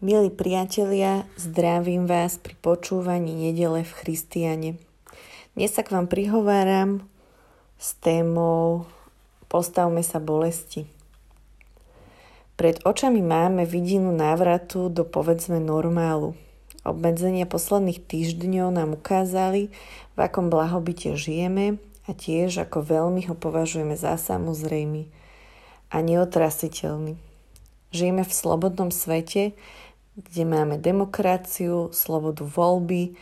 Milí priatelia, zdravím vás pri počúvaní nedele v Christiane. Dnes sa k vám prihováram s témou Postavme sa bolesti. Pred očami máme vidinu návratu do povedzme normálu. Obmedzenia posledných týždňov nám ukázali, v akom blahobite žijeme a tiež ako veľmi ho považujeme za samozrejmy a neotrasiteľný. Žijeme v slobodnom svete, kde máme demokraciu, slobodu voľby,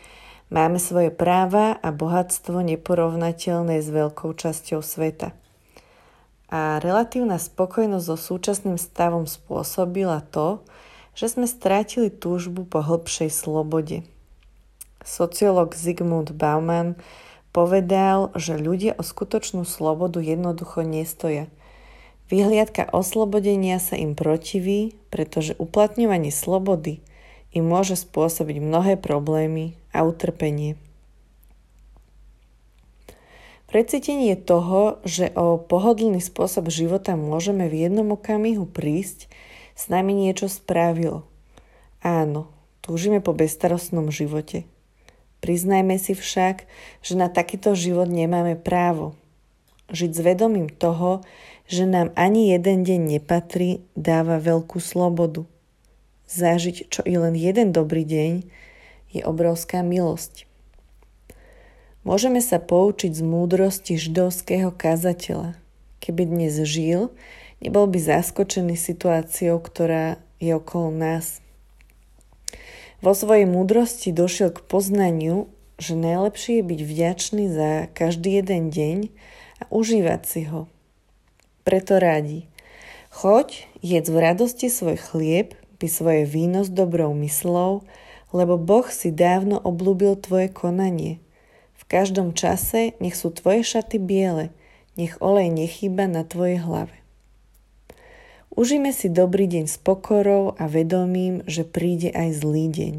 máme svoje práva a bohatstvo neporovnateľné s veľkou časťou sveta. A relatívna spokojnosť so súčasným stavom spôsobila to, že sme strátili túžbu po hĺbšej slobode. Sociológ Zygmunt Bauman povedal, že ľudia o skutočnú slobodu jednoducho nestoja – Vyhliadka oslobodenia sa im protiví, pretože uplatňovanie slobody im môže spôsobiť mnohé problémy a utrpenie. Precítenie toho, že o pohodlný spôsob života môžeme v jednom okamihu prísť, s nami niečo spravilo. Áno, túžime po bestarostnom živote. Priznajme si však, že na takýto život nemáme právo. Žiť s vedomím toho, že nám ani jeden deň nepatrí, dáva veľkú slobodu. Zažiť čo i len jeden dobrý deň je obrovská milosť. Môžeme sa poučiť z múdrosti židovského kazateľa. Keby dnes žil, nebol by zaskočený situáciou, ktorá je okolo nás. Vo svojej múdrosti došiel k poznaniu, že najlepšie je byť vďačný za každý jeden deň a užívať si ho – preto radí. Choď, jedz v radosti svoj chlieb, by svoje víno s dobrou myslou, lebo Boh si dávno oblúbil tvoje konanie. V každom čase nech sú tvoje šaty biele, nech olej nechýba na tvojej hlave. Užíme si dobrý deň s pokorou a vedomím, že príde aj zlý deň.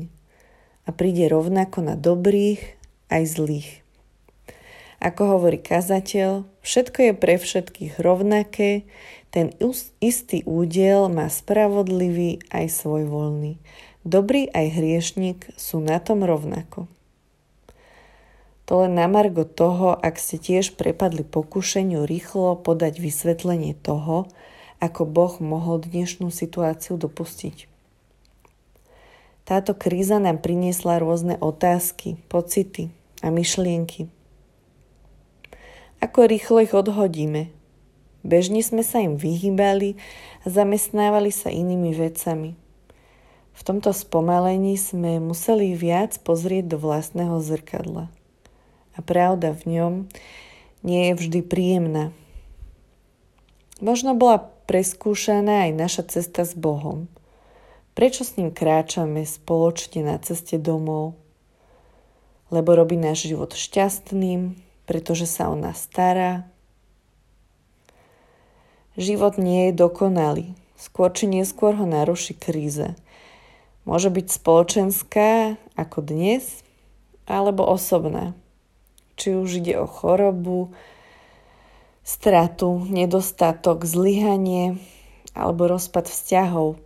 A príde rovnako na dobrých aj zlých. Ako hovorí kazateľ, všetko je pre všetkých rovnaké, ten istý údiel má spravodlivý aj svoj voľný. Dobrý aj hriešnik sú na tom rovnako. To len na toho, ak ste tiež prepadli pokušeniu rýchlo podať vysvetlenie toho, ako Boh mohol dnešnú situáciu dopustiť. Táto kríza nám priniesla rôzne otázky, pocity a myšlienky – ako rýchlo ich odhodíme. Bežne sme sa im vyhýbali a zamestnávali sa inými vecami. V tomto spomalení sme museli viac pozrieť do vlastného zrkadla. A pravda v ňom nie je vždy príjemná. Možno bola preskúšaná aj naša cesta s Bohom. Prečo s ním kráčame spoločne na ceste domov? Lebo robí náš život šťastným, pretože sa o nás stará. Život nie je dokonalý. Skôr či neskôr ho naruší kríza. Môže byť spoločenská, ako dnes, alebo osobná. Či už ide o chorobu, stratu, nedostatok, zlyhanie alebo rozpad vzťahov.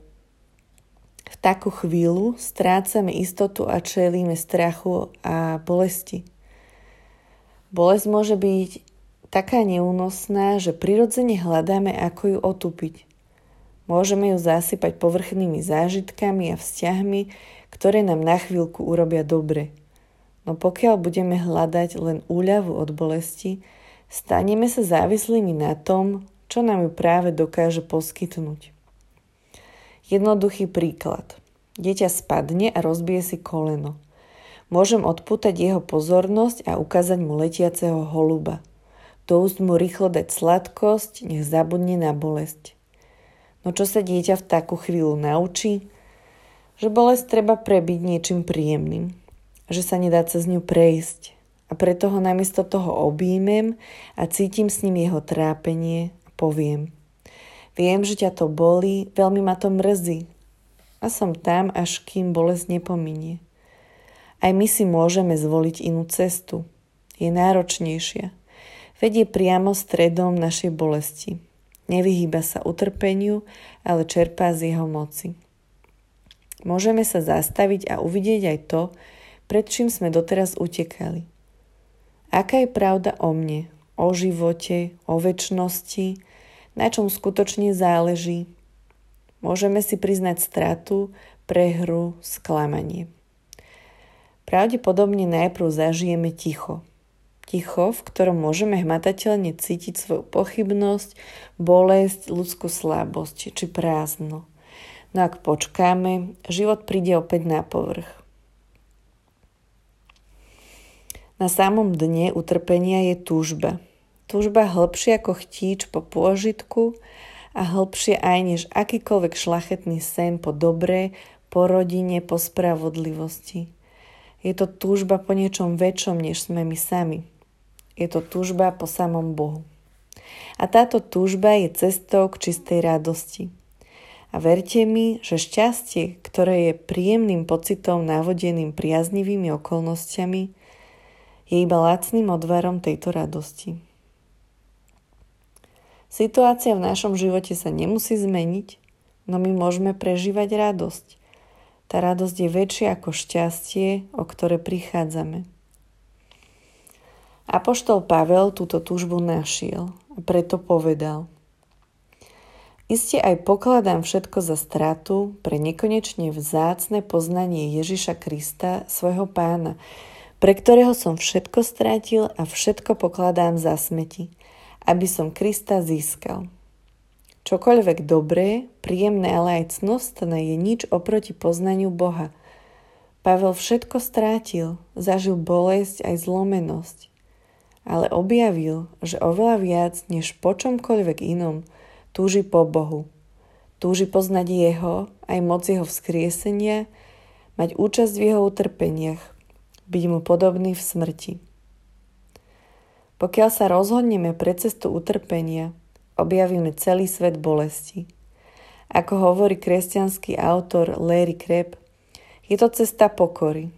V takú chvíľu strácame istotu a čelíme strachu a bolesti. Bolesť môže byť taká neúnosná, že prirodzene hľadáme, ako ju otúpiť. Môžeme ju zasypať povrchnými zážitkami a vzťahmi, ktoré nám na chvíľku urobia dobre. No pokiaľ budeme hľadať len úľavu od bolesti, staneme sa závislými na tom, čo nám ju práve dokáže poskytnúť. Jednoduchý príklad. Dieťa spadne a rozbije si koleno. Môžem odpútať jeho pozornosť a ukázať mu letiaceho holuba. Do úst mu rýchlo dať sladkosť, nech zabudne na bolesť. No čo sa dieťa v takú chvíľu naučí? Že bolesť treba prebiť niečím príjemným. Že sa nedá cez ňu prejsť. A preto ho namiesto toho objímem a cítim s ním jeho trápenie a poviem. Viem, že ťa to bolí, veľmi ma to mrzí. A som tam, až kým bolesť nepominie. Aj my si môžeme zvoliť inú cestu. Je náročnejšia. Vedie priamo stredom našej bolesti. Nevyhýba sa utrpeniu, ale čerpá z jeho moci. Môžeme sa zastaviť a uvidieť aj to, pred čím sme doteraz utekali. Aká je pravda o mne, o živote, o väčšnosti, na čom skutočne záleží. Môžeme si priznať stratu, prehru, sklamanie. Pravdepodobne najprv zažijeme ticho. Ticho, v ktorom môžeme hmatateľne cítiť svoju pochybnosť, bolesť, ľudskú slabosť či prázdno. No ak počkáme, život príde opäť na povrch. Na samom dne utrpenia je túžba. Túžba hĺbšia ako chtíč po pôžitku a hĺbšie aj než akýkoľvek šlachetný sen po dobre, po rodine, po spravodlivosti. Je to túžba po niečom väčšom, než sme my sami. Je to túžba po samom Bohu. A táto túžba je cestou k čistej radosti. A verte mi, že šťastie, ktoré je príjemným pocitom navodeným priaznivými okolnostiami, je iba lacným odvarom tejto radosti. Situácia v našom živote sa nemusí zmeniť, no my môžeme prežívať radosť, tá radosť je väčšia ako šťastie, o ktoré prichádzame. Apoštol Pavel túto túžbu našiel a preto povedal Iste aj pokladám všetko za stratu pre nekonečne vzácne poznanie Ježiša Krista, svojho pána, pre ktorého som všetko strátil a všetko pokladám za smeti, aby som Krista získal. Čokoľvek dobré, príjemné, ale aj cnostné je nič oproti poznaniu Boha. Pavel všetko strátil, zažil bolesť aj zlomenosť, ale objavil, že oveľa viac než po čomkoľvek inom túži po Bohu. Túži poznať Jeho, aj moc Jeho vzkriesenia, mať účasť v Jeho utrpeniach, byť Mu podobný v smrti. Pokiaľ sa rozhodneme pre cestu utrpenia, objavíme celý svet bolesti. Ako hovorí kresťanský autor Larry Kreb, je to cesta pokory,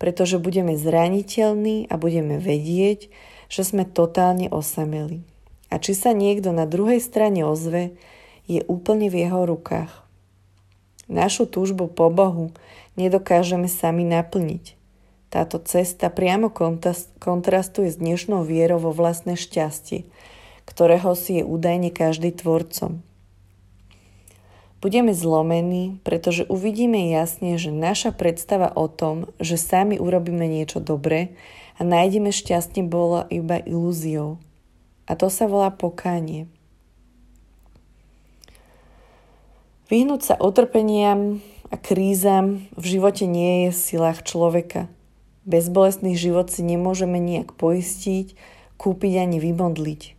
pretože budeme zraniteľní a budeme vedieť, že sme totálne osameli. A či sa niekto na druhej strane ozve, je úplne v jeho rukách. Našu túžbu po Bohu nedokážeme sami naplniť. Táto cesta priamo kontrastuje s dnešnou vierou vo vlastné šťastie, ktorého si je údajne každý tvorcom. Budeme zlomení, pretože uvidíme jasne, že naša predstava o tom, že sami urobíme niečo dobré a nájdeme šťastne, bola iba ilúziou. A to sa volá pokánie. Vyhnúť sa utrpeniam a krízam v živote nie je v silách človeka. Bezbolestný život si nemôžeme nejak poistiť, kúpiť ani vymodliť.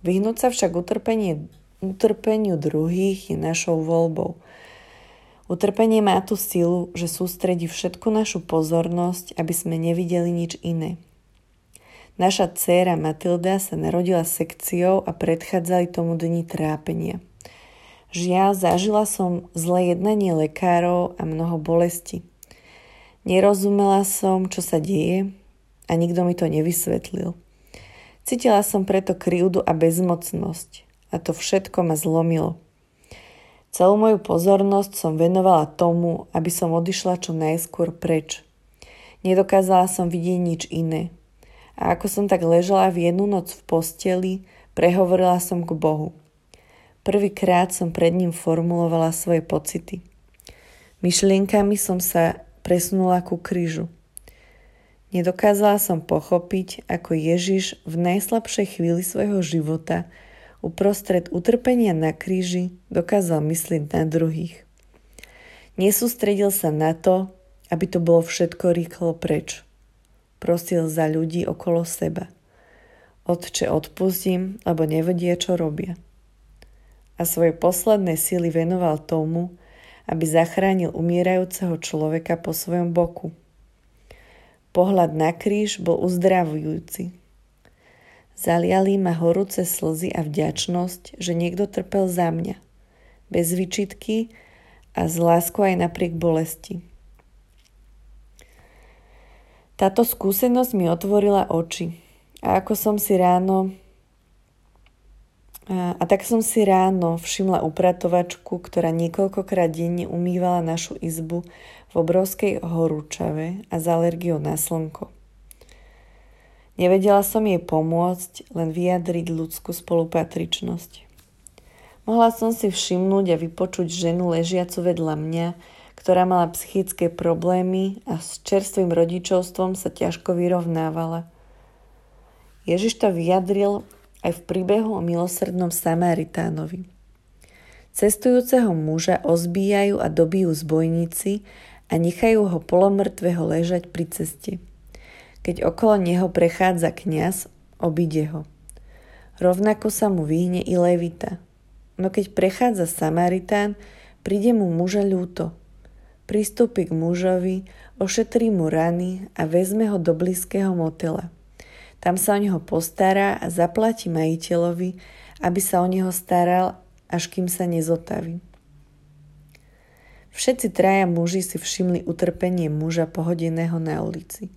Vyhnúť sa však utrpenie, utrpeniu druhých je našou voľbou. Utrpenie má tú silu, že sústredí všetku našu pozornosť, aby sme nevideli nič iné. Naša dcéra Matilda sa narodila sekciou a predchádzali tomu dni trápenia. Žiaľ, zažila som zlé jednanie lekárov a mnoho bolesti. Nerozumela som, čo sa deje a nikto mi to nevysvetlil. Cítila som preto krivdu a bezmocnosť a to všetko ma zlomilo. Celú moju pozornosť som venovala tomu, aby som odišla čo najskôr preč. Nedokázala som vidieť nič iné. A ako som tak ležala v jednu noc v posteli, prehovorila som k Bohu. Prvýkrát som pred ním formulovala svoje pocity. Myšlienkami som sa presunula ku krížu. Nedokázala som pochopiť, ako Ježiš v najslabšej chvíli svojho života uprostred utrpenia na kríži dokázal myslieť na druhých. Nesústredil sa na to, aby to bolo všetko rýchlo preč. Prosil za ľudí okolo seba. Otče, odpustím, lebo nevedia, čo robia. A svoje posledné síly venoval tomu, aby zachránil umierajúceho človeka po svojom boku – Pohľad na kríž bol uzdravujúci. Zaliali ma horúce slzy a vďačnosť, že niekto trpel za mňa. Bez vyčitky a z láskou aj napriek bolesti. Táto skúsenosť mi otvorila oči. A ako som si ráno A, tak som si ráno všimla upratovačku, ktorá niekoľkokrát denne umývala našu izbu v obrovskej horúčave a s alergiou na slnko. Nevedela som jej pomôcť, len vyjadriť ľudskú spolupatričnosť. Mohla som si všimnúť a vypočuť ženu ležiacu vedľa mňa, ktorá mala psychické problémy a s čerstvým rodičovstvom sa ťažko vyrovnávala. Ježiš to vyjadril aj v príbehu o milosrdnom Samaritánovi. Cestujúceho muža ozbíjajú a dobijú zbojníci a nechajú ho polomrtvého ležať pri ceste. Keď okolo neho prechádza kňaz, obíde ho. Rovnako sa mu vyhne i levita. No keď prechádza Samaritán, príde mu muža ľúto. Pristúpi k mužovi, ošetrí mu rany a vezme ho do blízkeho motela – tam sa o neho postará a zaplatí majiteľovi, aby sa o neho staral, až kým sa nezotaví. Všetci traja muži si všimli utrpenie muža pohodeného na ulici.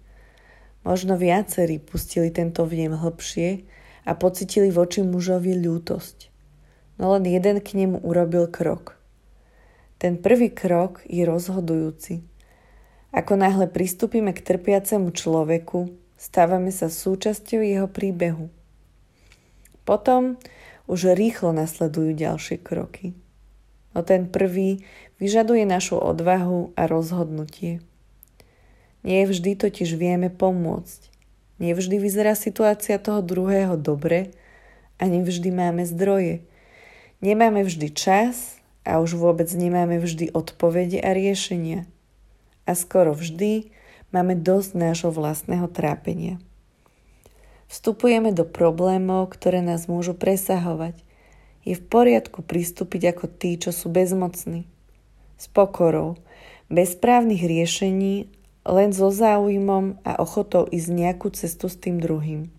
Možno viacerí pustili tento vnem hlbšie a pocitili voči mužovi ľútosť. No len jeden k nemu urobil krok. Ten prvý krok je rozhodujúci. Ako náhle pristúpime k trpiacemu človeku, Stávame sa súčasťou jeho príbehu. Potom už rýchlo nasledujú ďalšie kroky. No ten prvý vyžaduje našu odvahu a rozhodnutie. Nie vždy totiž vieme pomôcť. Nevždy vyzerá situácia toho druhého dobre a nevždy máme zdroje. Nemáme vždy čas a už vôbec nemáme vždy odpovede a riešenia. A skoro vždy máme dosť nášho vlastného trápenia. Vstupujeme do problémov, ktoré nás môžu presahovať. Je v poriadku pristúpiť ako tí, čo sú bezmocní. S pokorou, bez správnych riešení, len so záujmom a ochotou ísť nejakú cestu s tým druhým.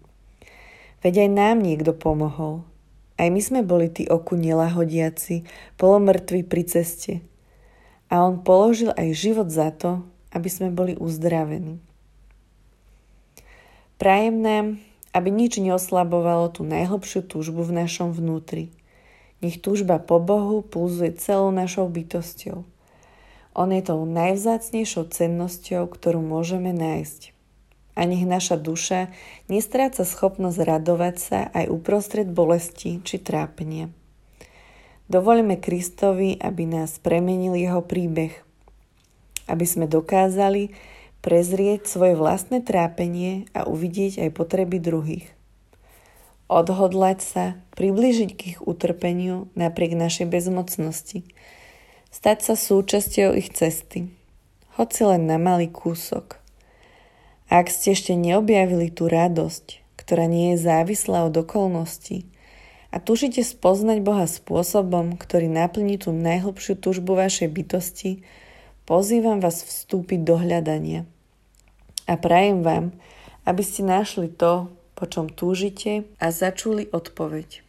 Veď aj nám niekto pomohol. Aj my sme boli tí oku nelahodiaci, polomrtví pri ceste. A on položil aj život za to, aby sme boli uzdravení. Prajem nám, aby nič neoslabovalo tú najhlbšiu túžbu v našom vnútri. Nech túžba po Bohu pulzuje celou našou bytosťou. On je tou najvzácnejšou cennosťou, ktorú môžeme nájsť. A nech naša duša nestráca schopnosť radovať sa aj uprostred bolesti či trápenia. Dovolíme Kristovi, aby nás premenil jeho príbeh, aby sme dokázali prezrieť svoje vlastné trápenie a uvidieť aj potreby druhých. Odhodlať sa, priblížiť k ich utrpeniu napriek našej bezmocnosti. Stať sa súčasťou ich cesty, hoci len na malý kúsok. Ak ste ešte neobjavili tú radosť, ktorá nie je závislá od okolností, a tužite spoznať Boha spôsobom, ktorý naplní tú najhlbšiu túžbu vašej bytosti, Pozývam vás vstúpiť do hľadania a prajem vám, aby ste našli to, po čom túžite a začuli odpoveď.